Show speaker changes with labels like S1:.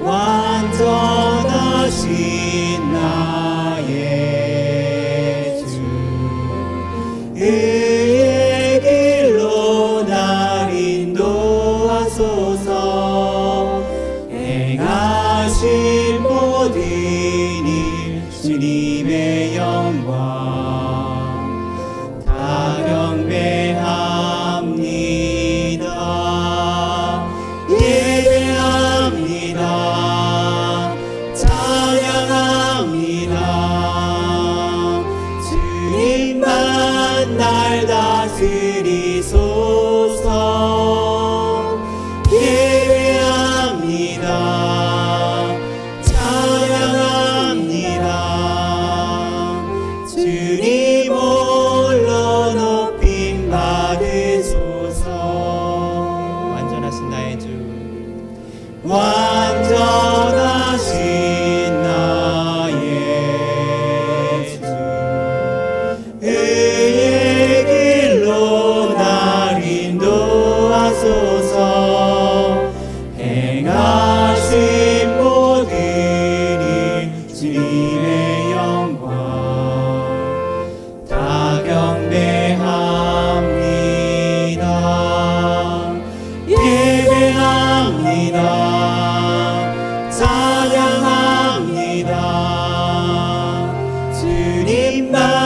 S1: 완전하신 나의 주 그의 길로 날 인도하소서. 행하신 모든 일 주님의 영광. Brasil. 찬양합니다. 찬양합니다. 주님 나